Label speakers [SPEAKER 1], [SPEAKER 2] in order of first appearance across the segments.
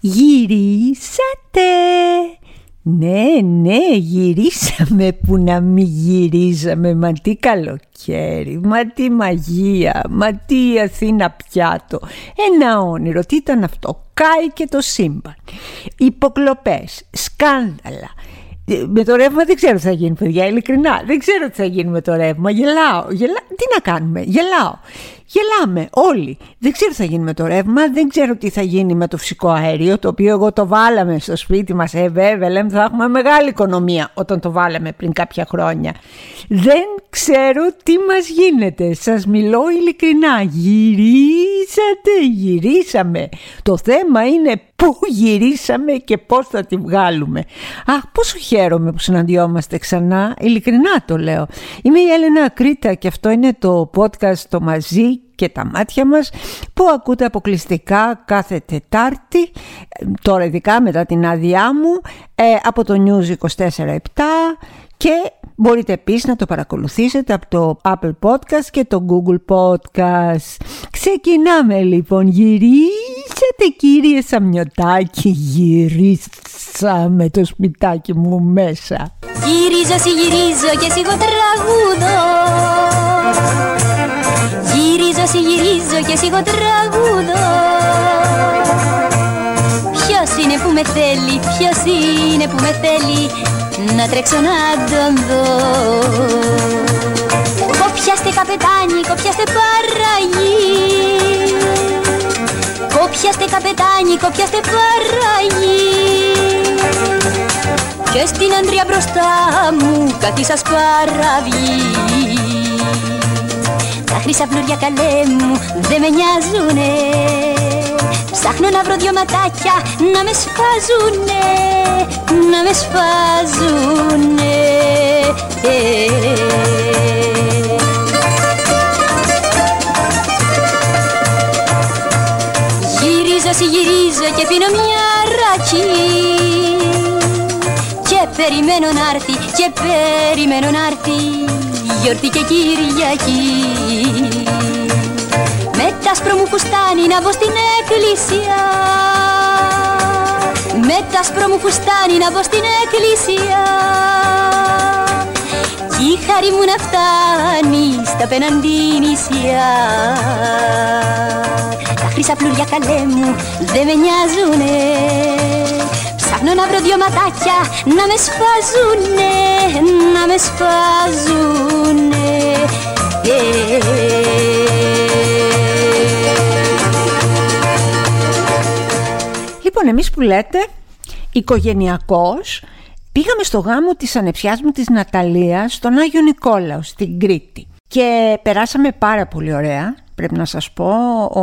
[SPEAKER 1] Γυρίσατε! Ναι, ναι, γυρίσαμε που να μην γυρίζαμε. Μα τι καλοκαίρι, μα τι μαγεία, μα τι Αθήνα πιάτο. Ένα όνειρο, τι ήταν αυτό, κάει και το σύμπαν. Υποκλοπές, σκάνδαλα, με το ρεύμα δεν ξέρω τι θα γίνει, παιδιά. Ειλικρινά, δεν ξέρω τι θα γίνει με το ρεύμα. Γελάω. Γελά... Τι να κάνουμε, γελάω. Γελάμε όλοι. Δεν ξέρω τι θα γίνει με το ρεύμα, δεν ξέρω τι θα γίνει με το φυσικό αέριο, το οποίο εγώ το βάλαμε στο σπίτι μας. Ε, βέβαια, λέμε θα έχουμε μεγάλη οικονομία όταν το βάλαμε πριν κάποια χρόνια. Δεν ξέρω τι μας γίνεται. Σας μιλώ ειλικρινά. Γυρίσατε, γυρίσαμε. Το θέμα είναι πού γυρίσαμε και πώς θα τη βγάλουμε. Αχ, πόσο χαίρομαι που συναντιόμαστε ξανά. Ειλικρινά το λέω. Είμαι η Έλενα Κρήτα και αυτό είναι το podcast το μαζί και τα μάτια μας που ακούτε αποκλειστικά κάθε Τετάρτη τώρα ειδικά μετά την άδειά μου ε, από το News 24-7 και μπορείτε επίσης να το παρακολουθήσετε από το Apple Podcast και το Google Podcast. Ξεκινάμε λοιπόν, γυρίσατε κύριε Σαμιωτάκη, γυρίσαμε το σπιτάκι μου μέσα.
[SPEAKER 2] Γυρίζω, συγυρίζω και σιγό τραγούδο Γυρίζω, συγυρίζω και σιγό τραγούδο Ποιος είναι που με θέλει, ποιος είναι που με θέλει Να τρέξω να τον δω. Κόπιαστε καπετάνι, κόπιαστε παραγί Κόπιαστε καπετάνι, κόπιαστε παραγί και στην άντρια μπροστά μου κάτι σας παραβεί Τα χρυσά φλουριά καλέ μου δεν με νοιάζουνε Ψάχνω να βρω δυο ματάκια να με σφάζουνε Να με σφάζουνε Γυρίζω, συγυρίζω και πίνω μια ρακή περιμένω να έρθει και περιμένω να έρθει γιορτή και Κυριακή. Με τα σπρο μου φουστάνι να μπω στην εκκλησία. Με τα σπρο μου φουστάνι να μπω στην εκκλησία. Κι η χάρη μου να φτάνει στα πέναντι νησιά. Τα χρύσα πλουριά καλέ μου δεν με νοιάζουνε Ψάχνω να βρω δυο ματάκια να με σφάζουνε, να με σφάζουνε.
[SPEAKER 1] Λοιπόν, εμείς που λέτε, οικογενειακός, πήγαμε στο γάμο της ανεψιάς μου της Ναταλίας στον Άγιο Νικόλαο, στην Κρήτη. Και περάσαμε πάρα πολύ ωραία πρέπει να σας πω. Ο,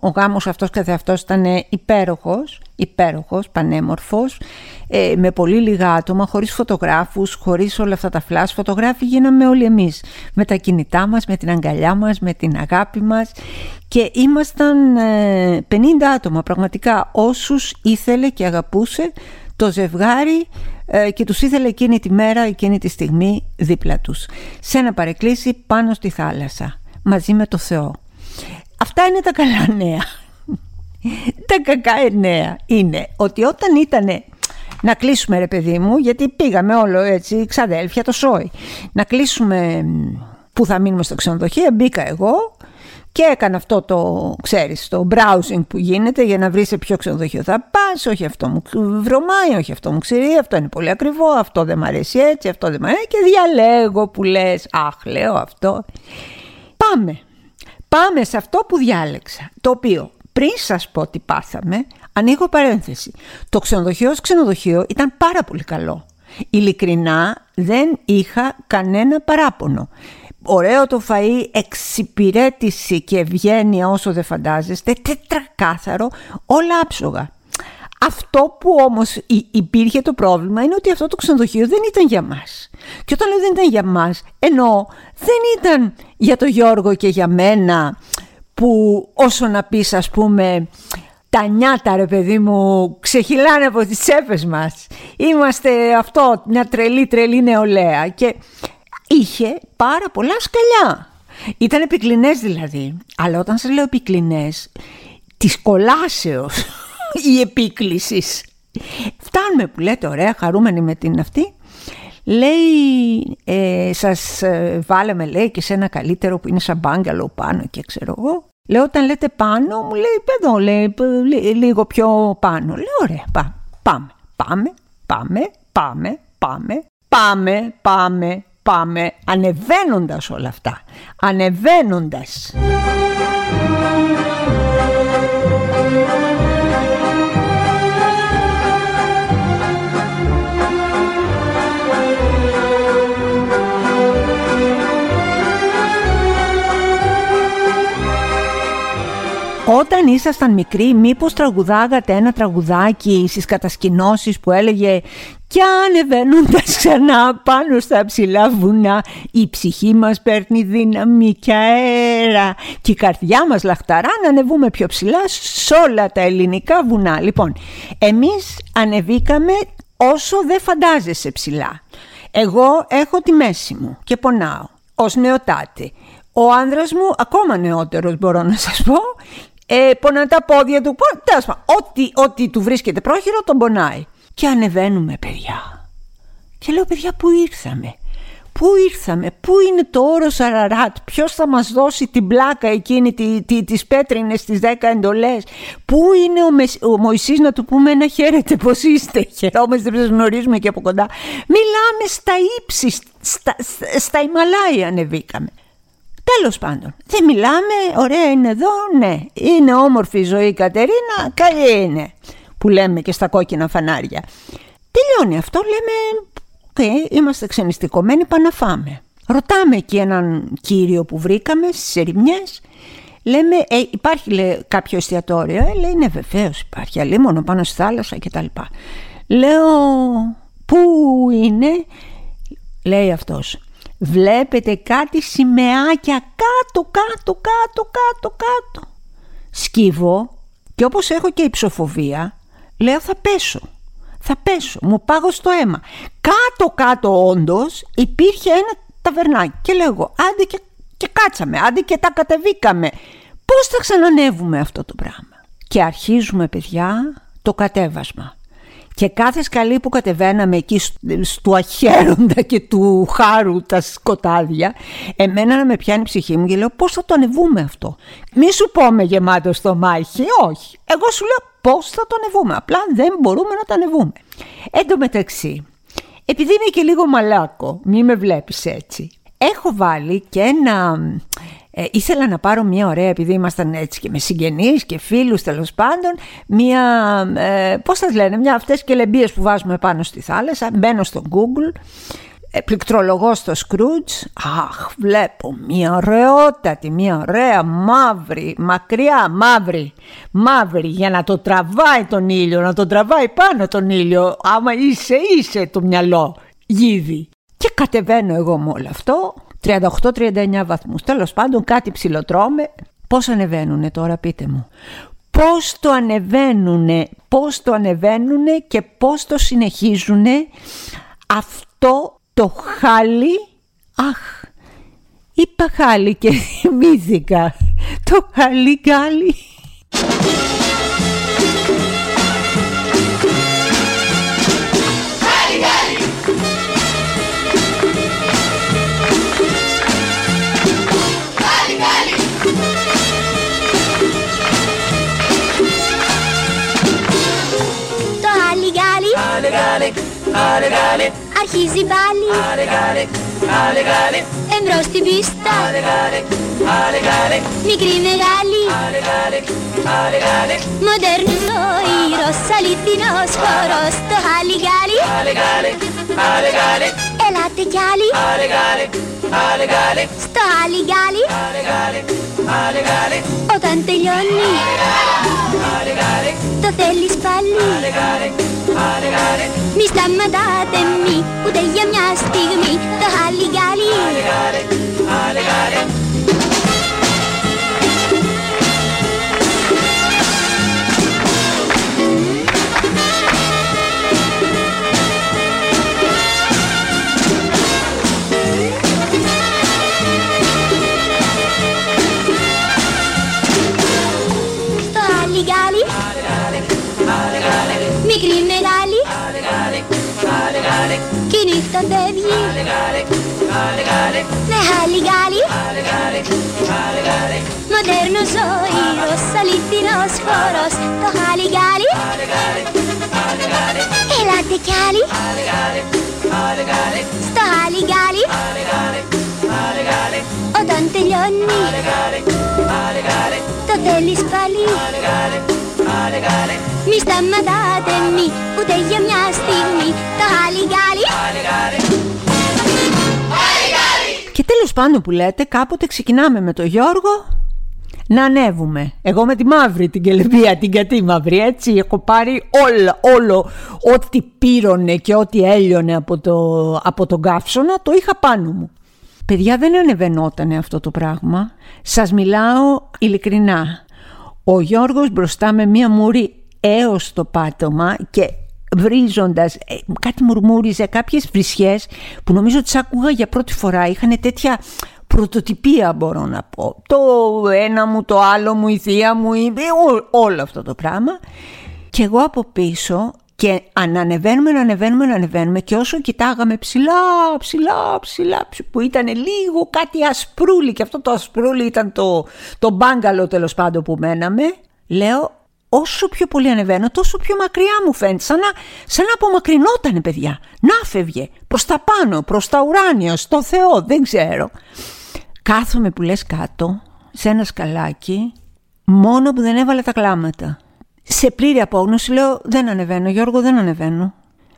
[SPEAKER 1] ο γάμος αυτός καθεαυτός ήταν υπέροχος, υπέροχος, πανέμορφος, ε, με πολύ λίγα άτομα, χωρίς φωτογράφους, χωρίς όλα αυτά τα φλάς. Φωτογράφοι γίναμε όλοι εμείς, με τα κινητά μας, με την αγκαλιά μας, με την αγάπη μας και ήμασταν ε, 50 άτομα, πραγματικά όσους ήθελε και αγαπούσε το ζευγάρι ε, και τους ήθελε εκείνη τη μέρα, εκείνη τη στιγμή δίπλα τους. Σε ένα παρεκκλήσι πάνω στη θάλασσα, μαζί με το Θεό. Αυτά είναι τα καλά νέα. τα κακά νέα είναι ότι όταν ήταν να κλείσουμε ρε παιδί μου, γιατί πήγαμε όλο έτσι ξαδέλφια το σόι, να κλείσουμε που θα μείνουμε στο ξενοδοχείο, μπήκα εγώ και έκανα αυτό το, ξέρεις, το browsing που γίνεται για να βρεις σε ποιο ξενοδοχείο θα πας, όχι αυτό μου βρωμάει, όχι αυτό μου ξέρει, αυτό είναι πολύ ακριβό, αυτό δεν μ' αρέσει έτσι, αυτό δεν μ' αρέσει και διαλέγω που λες, αχ λέω αυτό. Πάμε, Πάμε σε αυτό που διάλεξα, το οποίο πριν σας πω τι πάθαμε, ανοίγω παρένθεση. Το ξενοδοχείο ως ξενοδοχείο ήταν πάρα πολύ καλό. Ειλικρινά δεν είχα κανένα παράπονο. Ωραίο το φαΐ, εξυπηρέτηση και ευγένεια όσο δεν φαντάζεστε, τετρακάθαρο, όλα άψογα. Αυτό που όμως υπήρχε το πρόβλημα είναι ότι αυτό το ξενοδοχείο δεν ήταν για μας. Και όταν λέω δεν ήταν για μας, ενώ δεν ήταν για το Γιώργο και για μένα που όσο να πεις ας πούμε τα νιάτα ρε παιδί μου ξεχυλάνε από τις τσέπες μας. Είμαστε αυτό μια τρελή τρελή νεολαία και είχε πάρα πολλά σκαλιά. Ήταν επικλινές δηλαδή. Αλλά όταν σας λέω επικλινές της κολάσεως η επίκληση. Φτάνουμε που λέτε ωραία, χαρούμενοι με την αυτή. Λέει, ε, σας ε, βάλαμε λέει και σε ένα καλύτερο που είναι σαν μπάγκαλο πάνω και ξέρω εγώ. Λέω όταν λέτε πάνω μου λέει παιδό λέει λίγο πιο πάνω. Λέω ωραία πάμε, πάμε, πάμε, πάμε, πάμε, πάμε, πάμε, πάμε, πάμε, ανεβαίνοντας όλα αυτά, ανεβαίνοντας. Όταν ήσασταν μικροί, μήπως τραγουδάγατε ένα τραγουδάκι στις κατασκηνώσεις που έλεγε «Κι ανεβαίνοντας ξανά πάνω στα ψηλά βουνά, η ψυχή μας παίρνει δύναμη και αέρα και η καρδιά μας λαχταρά να ανεβούμε πιο ψηλά σε όλα τα ελληνικά βουνά». Λοιπόν, εμείς ανεβήκαμε όσο δεν φαντάζεσαι ψηλά. Εγώ έχω τη μέση μου και πονάω ως νεοτάτη. Ο άνδρας μου, ακόμα νεότερος μπορώ να σας πω, ε, πονά τα πόδια του. Τέλος ό,τι, ό,τι του βρίσκεται πρόχειρο τον πονάει. Και ανεβαίνουμε, παιδιά. Και λέω, παιδιά, πού ήρθαμε; Πού ήρθαμε, πού είναι το όρος Αραράτ, ποιος θα μας δώσει την πλάκα εκείνη, τη, τη, τις πέτρινες, τις δέκα εντολές, πού είναι ο, ο Μωυσής να του πούμε ένα χαίρετε, πώς είστε, χαιρόμαστε που σας γνωρίζουμε και από κοντά. Μιλάμε στα ύψη, στα, στα, στα Ιμαλάια ανεβήκαμε. Τέλος πάντων, δεν μιλάμε, ωραία είναι εδώ, ναι. Είναι όμορφη η ζωή η Κατερίνα, καλή είναι. Που λέμε και στα κόκκινα φανάρια. Τελειώνει αυτό, λέμε, okay, είμαστε ξενιστικομένοι, πάμε να φάμε. Ρωτάμε εκεί έναν κύριο που βρήκαμε στις ερημιές, Λέμε, ε, υπάρχει λέει, κάποιο εστιατόριο. Ε, λέει, ναι, βεβαίως υπάρχει. Αλλή μόνο πάνω στη θάλασσα κτλ. Λέω, πού είναι, λέει αυτός βλέπετε κάτι σημαίακια κάτω, κάτω, κάτω, κάτω, κάτω. Σκύβω και όπως έχω και υψοφοβία, λέω θα πέσω. Θα πέσω, μου πάγω στο αίμα. Κάτω κάτω όντως υπήρχε ένα ταβερνάκι και λέω εγώ άντε και, και κάτσαμε, άντε και τα κατεβήκαμε. Πώς θα ξανανεύουμε αυτό το πράγμα; Και αρχίζουμε παιδιά το κατέβασμα. Και κάθε σκαλή που κατεβαίναμε εκεί στο αχαίροντα και του χάρου τα σκοτάδια, εμένα να με πιάνει η ψυχή μου και λέω πώς θα το ανεβούμε αυτό; Μη σου πω με γεμάτο στο μάχη, όχι. Εγώ σου λέω πώς θα το ανεβούμε, απλά δεν μπορούμε να το ανεβούμε. Εν τω μεταξύ, επειδή είμαι και λίγο μαλάκο, μη με βλέπεις έτσι, έχω βάλει και ένα ε, ήθελα να πάρω μια ωραία, επειδή ήμασταν έτσι και με συγγενείς και φίλους τέλος πάντων, μια, ε, πώς θα λένε, μια αυτές και λεμπίες που βάζουμε πάνω στη θάλασσα, μπαίνω στο Google, ε, πληκτρολογώ στο Scrooge, αχ βλέπω μια ωραιότατη, μια ωραία μαύρη, μακριά μαύρη, μαύρη για να το τραβάει τον ήλιο, να το τραβάει πάνω τον ήλιο, άμα είσαι είσαι το μυαλό, γίδι. Και κατεβαίνω εγώ με όλο αυτό, 38-39 βαθμούς. Τέλος πάντων κάτι ψηλοτρώμε. Πώς ανεβαίνουνε τώρα πείτε μου; Πώς το ανεβαίνουνε, πώς το ανεβαίνουνε και πώς το συνεχίζουνε αυτό το χάλι; Αχ, είπα χάλι και θυμήθηκα. Το χάλι γκάλι.
[SPEAKER 2] Αρχίζει πάλι
[SPEAKER 3] Άρε γάλε Άρε γάλε
[SPEAKER 2] Εμπρός στην πίστα
[SPEAKER 3] Άρε γάλε Άρε γάλε
[SPEAKER 2] Μικρή μεγάλη
[SPEAKER 3] Άρε γάλε Άρε γάλε
[SPEAKER 2] Μοντέρνος ο ήρος Αληθινός χορός Το χάλι γάλι
[SPEAKER 3] Άρε γάλε Άρε γάλε
[SPEAKER 2] Ελάτε κι άλλοι
[SPEAKER 3] Άρε γάλε Άρε γάλε
[SPEAKER 2] Στο χάλι γάλι
[SPEAKER 3] Άρε γάλε Άρε γάλε
[SPEAKER 2] Όταν τελειώνει
[SPEAKER 3] Άρε γάλε
[SPEAKER 2] Το θέλεις πάλι
[SPEAKER 3] Άρε γάλε Άρε γάλε
[SPEAKER 2] Μη σταματάτε μη Ούτε για μια στιγμή Το χάλι γάλι Κι η νύχτα φεύγει Μεγάλη γάλη Μοντέρνο ζωήρος Αληθινός χώρος Το χάλι γάλη Ελάτε κι άλλοι Στο χάλι γάλη Όταν τελειώνει Το θέλεις πάλι Μη σταματάτε μη Ούτε για μια στιγμή Το χάλι γάλη
[SPEAKER 1] Και τέλος πάντων που λέτε, κάποτε ξεκινάμε με τον Γιώργο να ανέβουμε. Εγώ με τη μαύρη την κελεπία, την κατή μαύρη, έτσι. Έχω πάρει όλο, όλο ό,τι πύρωνε και ό,τι έλειωνε από, το, από τον καύσωνα, το είχα πάνω μου. Παιδιά δεν ανεβαινόταν αυτό το πράγμα. Σας μιλάω ειλικρινά. Ο Γιώργος μπροστά με μία μούρη έως το πάτωμα και βρίζοντας, ε, κάτι μουρμούριζε, κάποιες βρισιές που νομίζω ότι άκουγα για πρώτη φορά. Είχαν τέτοια πρωτοτυπία μπορώ να πω. Το ένα μου, το άλλο μου, η θεία μου, η... ό, όλο αυτό το πράγμα. Και εγώ από πίσω και αν ανεβαίνουμε, να ανεβαίνουμε, να ανεβαίνουμε και όσο κοιτάγαμε ψηλά, ψηλά, ψηλά, που ήταν λίγο κάτι ασπρούλι και αυτό το ασπρούλι ήταν το, το μπάγκαλο τέλος πάντων που μέναμε, λέω όσο πιο πολύ ανεβαίνω, τόσο πιο μακριά μου φαίνεται. Σαν να, σαν να απομακρυνότανε, παιδιά. Να φεύγε προς τα πάνω, προς τα ουράνια, στο Θεό, δεν ξέρω. Κάθομαι που λες κάτω, σε ένα σκαλάκι, μόνο που δεν έβαλε τα κλάματα. Σε πλήρη απόγνωση λέω, δεν ανεβαίνω, Γιώργο, δεν ανεβαίνω.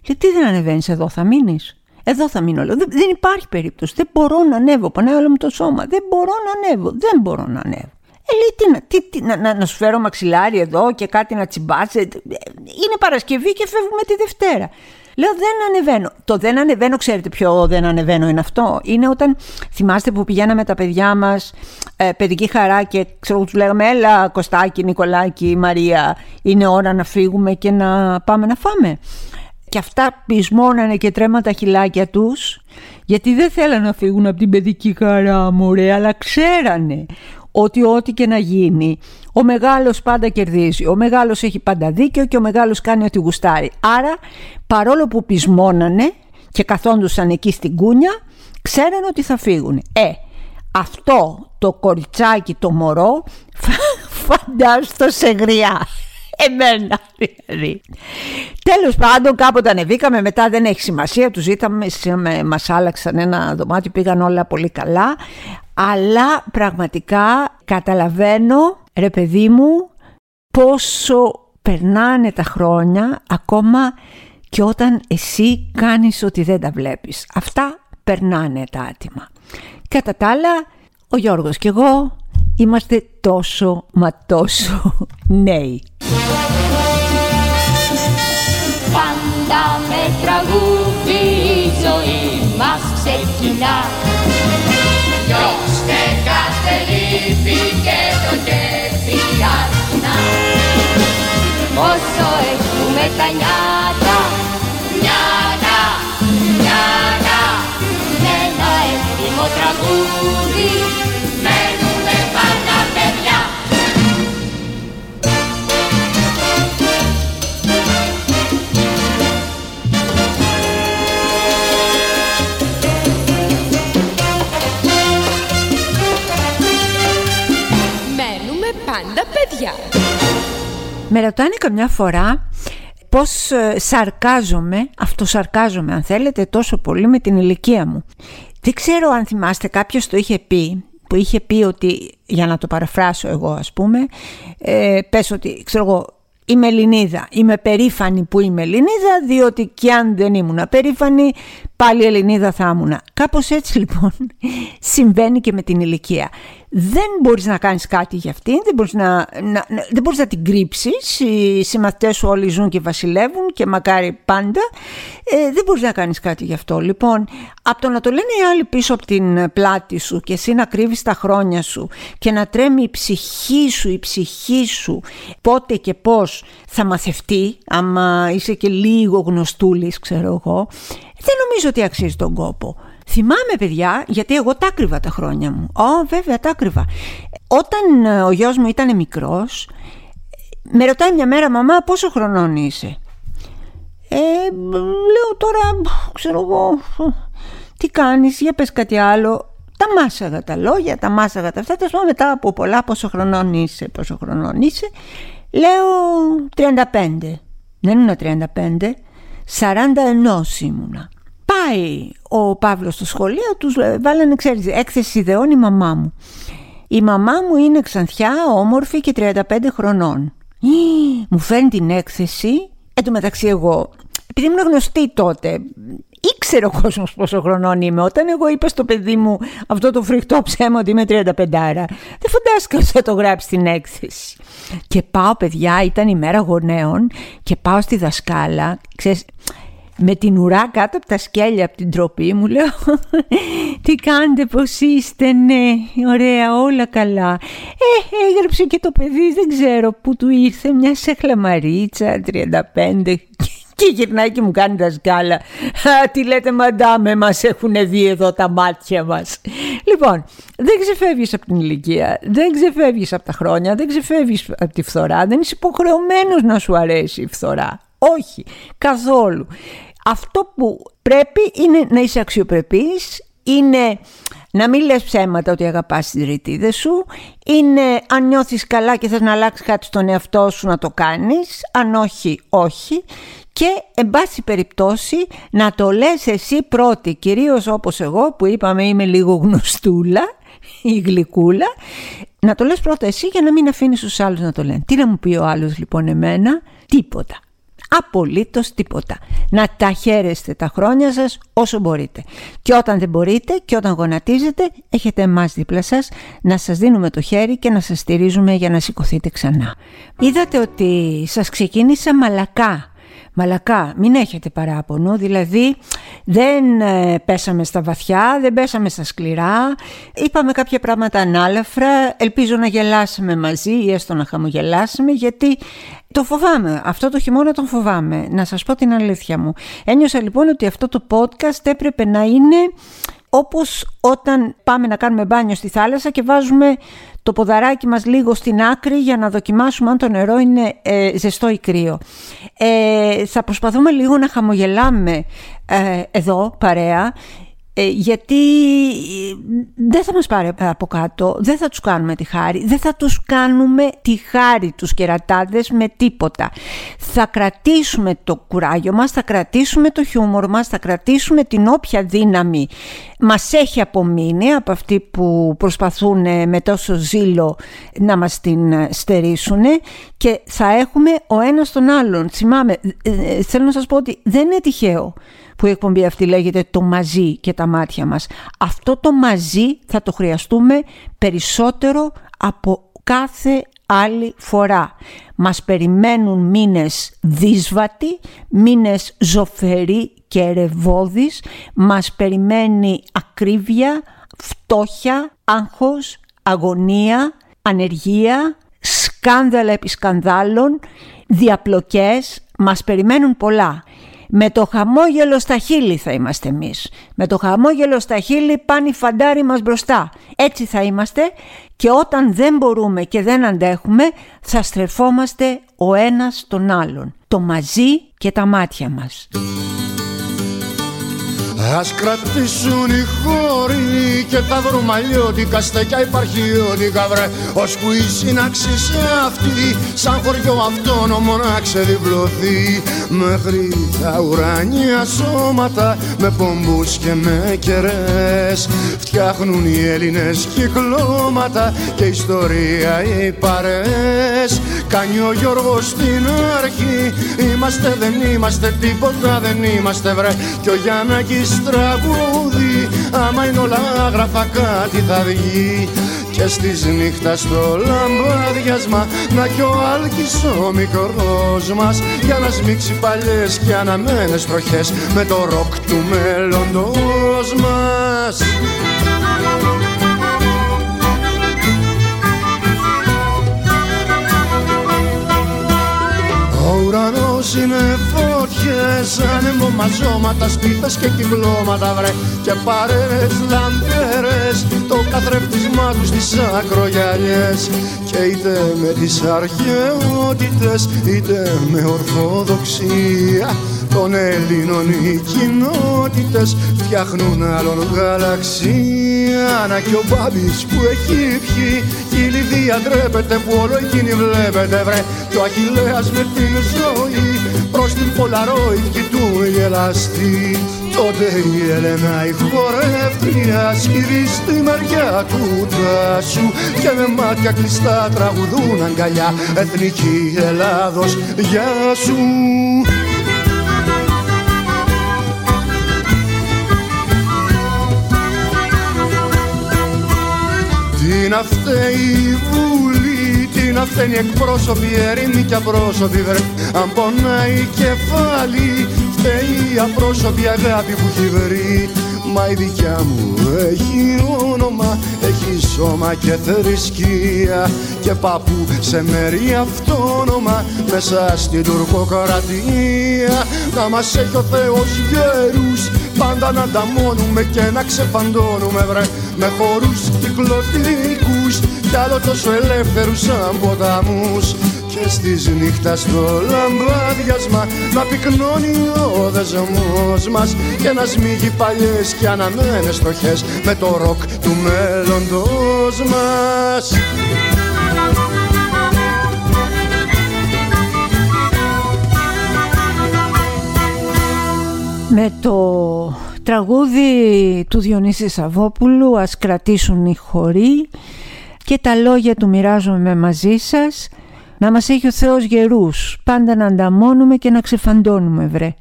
[SPEAKER 1] Λέει, τι δεν ανεβαίνεις εδώ, θα μείνεις. Εδώ θα μείνω. Λέω, δεν, δεν υπάρχει περίπτωση. Δεν μπορώ να ανέβω. Πονάει όλο μου το σώμα. Δεν μπορώ να ανέβω. Δεν μπορώ να ανέβω. Ε, λέει, τι, να, τι, τι, να, να, να σου φέρω μαξιλάρι εδώ και κάτι να τσιμπάσει. Είναι Παρασκευή και φεύγουμε τη Δευτέρα. Λέω δεν ανεβαίνω. Το δεν ανεβαίνω, ξέρετε ποιο δεν ανεβαίνω είναι αυτό; Είναι όταν θυμάστε που πηγαίναμε τα παιδιά μας, ε, παιδική χαρά και ξέρω τους λέγαμε Έλα, Κωστάκι, Νικολάκι, Μαρία, είναι ώρα να φύγουμε και να πάμε να φάμε. Και αυτά πεισμόνανε και τρέμα τα χυλάκια τους γιατί δεν θέλανε να φύγουν από την παιδική χαρά μωρέ αλλά ξέρανε ότι ό,τι και να γίνει, ο μεγάλος πάντα κερδίζει, ο μεγάλος έχει πάντα δίκιο και ο μεγάλος κάνει ό,τι γουστάρει. Άρα, παρόλο που πεισμόνανε και καθόντουσαν εκεί στην κούνια, ξέρανε ότι θα φύγουν. Ε, αυτό το κοριτσάκι το μωρό φαντάστο σε γριά. Εμένα δηλαδή. Τέλος πάντων κάποτε ανεβήκαμε μετά δεν έχει σημασία Τους ζήταμε, μας άλλαξαν ένα δωμάτιο Πήγαν όλα πολύ καλά αλλά πραγματικά καταλαβαίνω, ρε παιδί μου, πόσο περνάνε τα χρόνια ακόμα και όταν εσύ κάνεις ότι δεν τα βλέπεις. Αυτά περνάνε τα άτομα. Κατά τα άλλα, ο Γιώργος και εγώ είμαστε τόσο μα τόσο νέοι.
[SPEAKER 2] Πάντα με τραγούδι η ζωή μας ξεκινά. Και το κέφι αρνά Όσο έχουμε τα νιάτα, νιάτα, νιάτα Με ένα έτοιμο τραγούδι παιδιά.
[SPEAKER 1] Με ρωτάνε καμιά φορά πώς ε, σαρκάζομαι, αυτοσαρκάζομαι αν θέλετε τόσο πολύ με την ηλικία μου. Δεν ξέρω αν θυμάστε κάποιος το είχε πει, που είχε πει ότι, για να το παραφράσω εγώ ας πούμε, ε, πες ότι ξέρω εγώ είμαι Ελληνίδα, είμαι περήφανη που είμαι Ελληνίδα διότι και αν δεν ήμουν περήφανη πάλι Ελληνίδα θα ήμουν. Κάπως έτσι λοιπόν συμβαίνει και με την ηλικία δεν μπορείς να κάνεις κάτι για αυτήν, δεν μπορείς να, να, δεν μπορείς να την κρύψεις, οι συμμαθητές σου όλοι ζουν και βασιλεύουν και μακάρι πάντα, ε, δεν μπορείς να κάνεις κάτι γι' αυτό. Λοιπόν, από το να το λένε οι άλλοι πίσω από την πλάτη σου και εσύ να κρύβεις τα χρόνια σου και να τρέμει η ψυχή σου, η ψυχή σου, πότε και πώς θα μαθευτεί, άμα είσαι και λίγο γνωστούλης, ξέρω εγώ, δεν νομίζω ότι αξίζει τον κόπο. Θυμάμαι παιδιά, γιατί εγώ τα κρύβα τα χρόνια μου. Ω, βέβαια, τα κρύβα. Όταν ε, ο γιος μου ήταν μικρός, με ρωτάει μια μέρα, μαμά, πόσο χρονών είσαι; Ε, λέω τώρα, ξέρω εγώ, τι κάνεις, για πες κάτι άλλο. Τα μάσαγα τα λόγια, τα μάσαγα τα αυτά. Τέλο μετά από πολλά, πόσο χρονών είσαι, πόσο χρονών είσαι; Λέω 35. Δεν ήμουν 35, 41 ήμουνα. Πάει ο Παύλος στο σχολείο, τους βάλανε, ξέρεις, έκθεση ιδεών η μαμά μου. Η μαμά μου είναι ξανθιά, όμορφη και 35 χρονών. Μου φέρνει την έκθεση, εν τω μεταξύ εγώ, επειδή ήμουν γνωστή τότε, ήξερε ο κόσμος πόσο χρονών είμαι. Όταν εγώ είπα στο παιδί μου αυτό το φρικτό ψέμα ότι είμαι 35 άρα, δεν φαντάστηκα ότι θα το γράψει στην έκθεση. Και πάω παιδιά, ήταν η μέρα γονέων και πάω στη δασκάλα, ξέρεις, με την ουρά κάτω από τα σκέλια από την τροπή μου λέω τι κάνετε πως είστε ναι ωραία όλα καλά ε έγραψε και το παιδί δεν ξέρω που του ήρθε μια σεχλαμαρίτσα 35 και γυρνάει και μου κάνει τα σκάλα. Α, τι λέτε μαντάμε, μας έχουν δει εδώ τα μάτια μας. Λοιπόν, δεν ξεφεύγεις από την ηλικία, δεν ξεφεύγεις από τα χρόνια, δεν ξεφεύγεις από τη φθορά, δεν είσαι υποχρεωμένος να σου αρέσει η φθορά. Όχι, καθόλου. Αυτό που πρέπει είναι να είσαι αξιοπρεπής, είναι να μην λες ψέματα ότι αγαπάς τις ρητίδες σου, είναι αν νιώθεις καλά και θες να αλλάξεις κάτι στον εαυτό σου να το κάνεις, αν όχι, όχι και εν πάση περιπτώσει να το λες εσύ πρώτη, κυρίως όπως εγώ που είπαμε είμαι λίγο γνωστούλα ή γλυκούλα, να το λες πρώτα εσύ για να μην αφήνεις τους άλλους να το λένε. Τι να μου πει ο άλλος λοιπόν εμένα, τίποτα. Απολύτως τίποτα. Να τα χαίρεστε τα χρόνια σας όσο μπορείτε. Και όταν δεν μπορείτε και όταν γονατίζετε έχετε εμάς δίπλα σας να σας δίνουμε το χέρι και να σας στηρίζουμε για να σηκωθείτε ξανά. Είδατε ότι σας ξεκίνησα μαλακά Μαλακά, μην έχετε παράπονο, δηλαδή δεν ε, πέσαμε στα βαθιά, δεν πέσαμε στα σκληρά, είπαμε κάποια πράγματα ανάλαφρα, ελπίζω να γελάσουμε μαζί ή έστω να χαμογελάσουμε γιατί το φοβάμαι, αυτό το χειμώνα τον φοβάμαι, να σας πω την αλήθεια μου. Ένιωσα λοιπόν ότι αυτό το podcast έπρεπε να είναι όπως όταν πάμε να κάνουμε μπάνιο στη θάλασσα και βάζουμε το ποδαράκι μας λίγο στην άκρη για να δοκιμάσουμε αν το νερό είναι ε, ζεστό ή κρύο. Ε, θα προσπαθούμε λίγο να χαμογελάμε ε, εδώ παρέα ε, γιατί ε, δεν θα μας πάρει από κάτω, δεν θα τους κάνουμε τη χάρη, δεν θα τους κάνουμε τη χάρη τους κερατάδες με τίποτα. Θα κρατήσουμε το κουράγιο μας, θα κρατήσουμε το χιούμορ μας, θα κρατήσουμε την όποια δύναμη μας έχει απομείνει από αυτοί που προσπαθούν με τόσο ζήλο να μας την στερήσουν και θα έχουμε ο ένας τον άλλον. Θυμάμαι, ε, θέλω να σας πω ότι δεν είναι τυχαίο που η εκπομπή αυτή λέγεται το μαζί και τα μάτια μας. Αυτό το μαζί θα το χρειαστούμε περισσότερο από κάθε άλλη φορά. Μας περιμένουν μήνες δύσβατοι, μήνες ζωφεροί και ερευόδεις, μας περιμένει ακρίβεια, φτώχεια, άγχος, αγωνία, ανεργία, σκάνδαλα επί σκανδάλων, διαπλοκές, μας περιμένουν πολλά. Με το χαμόγελο στα χείλη θα είμαστε εμείς. Με το χαμόγελο στα χείλη πάνε οι φαντάροι μας μπροστά. Έτσι θα είμαστε και όταν δεν μπορούμε και δεν αντέχουμε θα στρεφόμαστε ο ένας τον άλλον. Το μαζί και τα μάτια μας.
[SPEAKER 4] Ας κρατήσουν οι χώροι και τα δρομαλιώτικα στεκιά υπαρχιώτικα βρε Ώσπου η σύναξη σε αυτή σαν χωριό αυτόνομο να ξεδιπλωθεί. Μέχρι τα ουράνια σώματα με πομπούς και με κερές Φτιάχνουν οι Έλληνες κυκλώματα και ιστορία οι παρές Κάνει ο Γιώργος στην αρχή Είμαστε δεν είμαστε τίποτα δεν είμαστε βρε. Κι ο Γιάννακης τραγούδι. Άμα είναι όλα άγραφα κάτι θα βγει. Και στις νύχτας στο λαμπάδιασμα Να κι ο Άλκης ο μικρός μας. Για να σμίξει παλιές και αναμένες τροχές Με το ροκ του μέλλοντος μας ουρανός είναι φωτιές Ανέμο μαζώματα, σπίθες και κυκλώματα βρε. Και παρέες λαμπέρες Το καθρέφτισμά τους στις ακρογιαλιές. Και είτε με τις αρχαιότητες Είτε με ορθοδοξία των Ελλήνων οι κοινότητες φτιάχνουν άλλον γαλαξία. Να και ο Μπάμπης που έχει πιει η Λιδία ντρέπεται που όλο εκείνη βλέπετε βρε. Το Αχιλέας με την ζωή προς την Πολαρόιτ κοιτούν γελαστή. Τότε η Έλενα η χορεύτρια σκύβει στη μεριά του τάσου και με μάτια κλειστά τραγουδούν αγκαλιά. Εθνική Ελλάδος γεια σου Τι να φταίει η Βουλή, τι να φταίνει εκπρόσωποι, ερήμοι και απρόσωποι βρε. Αν πονάει η κεφάλι, φταίει η απρόσωπη αγάπη που έχει βρει. Μα η δικιά μου έχει όνομα, έχει σώμα και θρησκεία. Και παππού σε μέρη αυτόνομα μέσα στην τουρκοκρατία. Να μας έχει ο Θεός γέρους πάντα να ανταμώνουμε και να ξεφαντώνουμε βρε με χορούς κυκλωτικούς κι άλλο τόσο ελεύθερους σαν ποταμούς και στις νύχτας στο λαμπάδιασμα να πυκνώνει ο δεσμός μας και να σμίγει παλιές και αναμένες στοχές με το ροκ του μέλλοντος μας.
[SPEAKER 1] Με το τραγούδι του Διονύσης Σαββόπουλου «Ας κρατήσουν οι χωροί» και τα λόγια του μοιράζομαι μαζί σας να μας έχει ο Θεός γερούς, πάντα να ανταμώνουμε και να ξεφαντώνουμε βρε.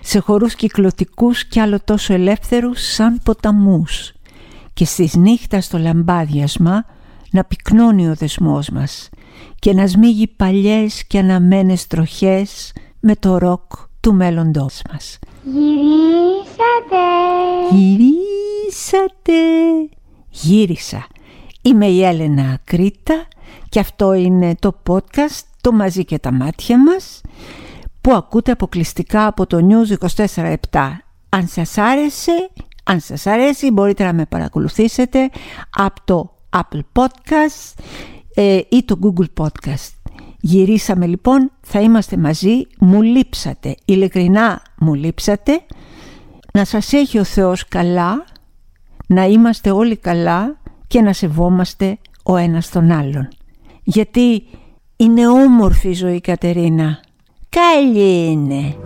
[SPEAKER 1] Σε χορούς κυκλωτικούς κι άλλο τόσο ελεύθερους σαν ποταμούς. Και στις νύχτας στο λαμπάδιασμα να πυκνώνει ο δεσμός μας. Και να σμίγει παλιές και αναμένες τροχές με το ροκ του μέλλοντός μας.
[SPEAKER 2] Γυρίσατε.
[SPEAKER 1] Γυρίσατε. Γύρισα. Είμαι η Έλενα Κρήτα και αυτό είναι το podcast «Το μαζί και τα μάτια μας» που ακούτε αποκλειστικά από το News 24-7. Αν σας άρεσε, αν σας αρέσει μπορείτε να με παρακολουθήσετε από το Apple Podcast ε, ή το Google Podcast. Γυρίσαμε λοιπόν, θα είμαστε μαζί, μου λείψατε, ειλικρινά μου λείψατε. Να σας έχει ο Θεός καλά, να είμαστε όλοι καλά και να σεβόμαστε ο ένας τον άλλον. Γιατί είναι όμορφη η ζωή Κατερίνα. Καλή είναι.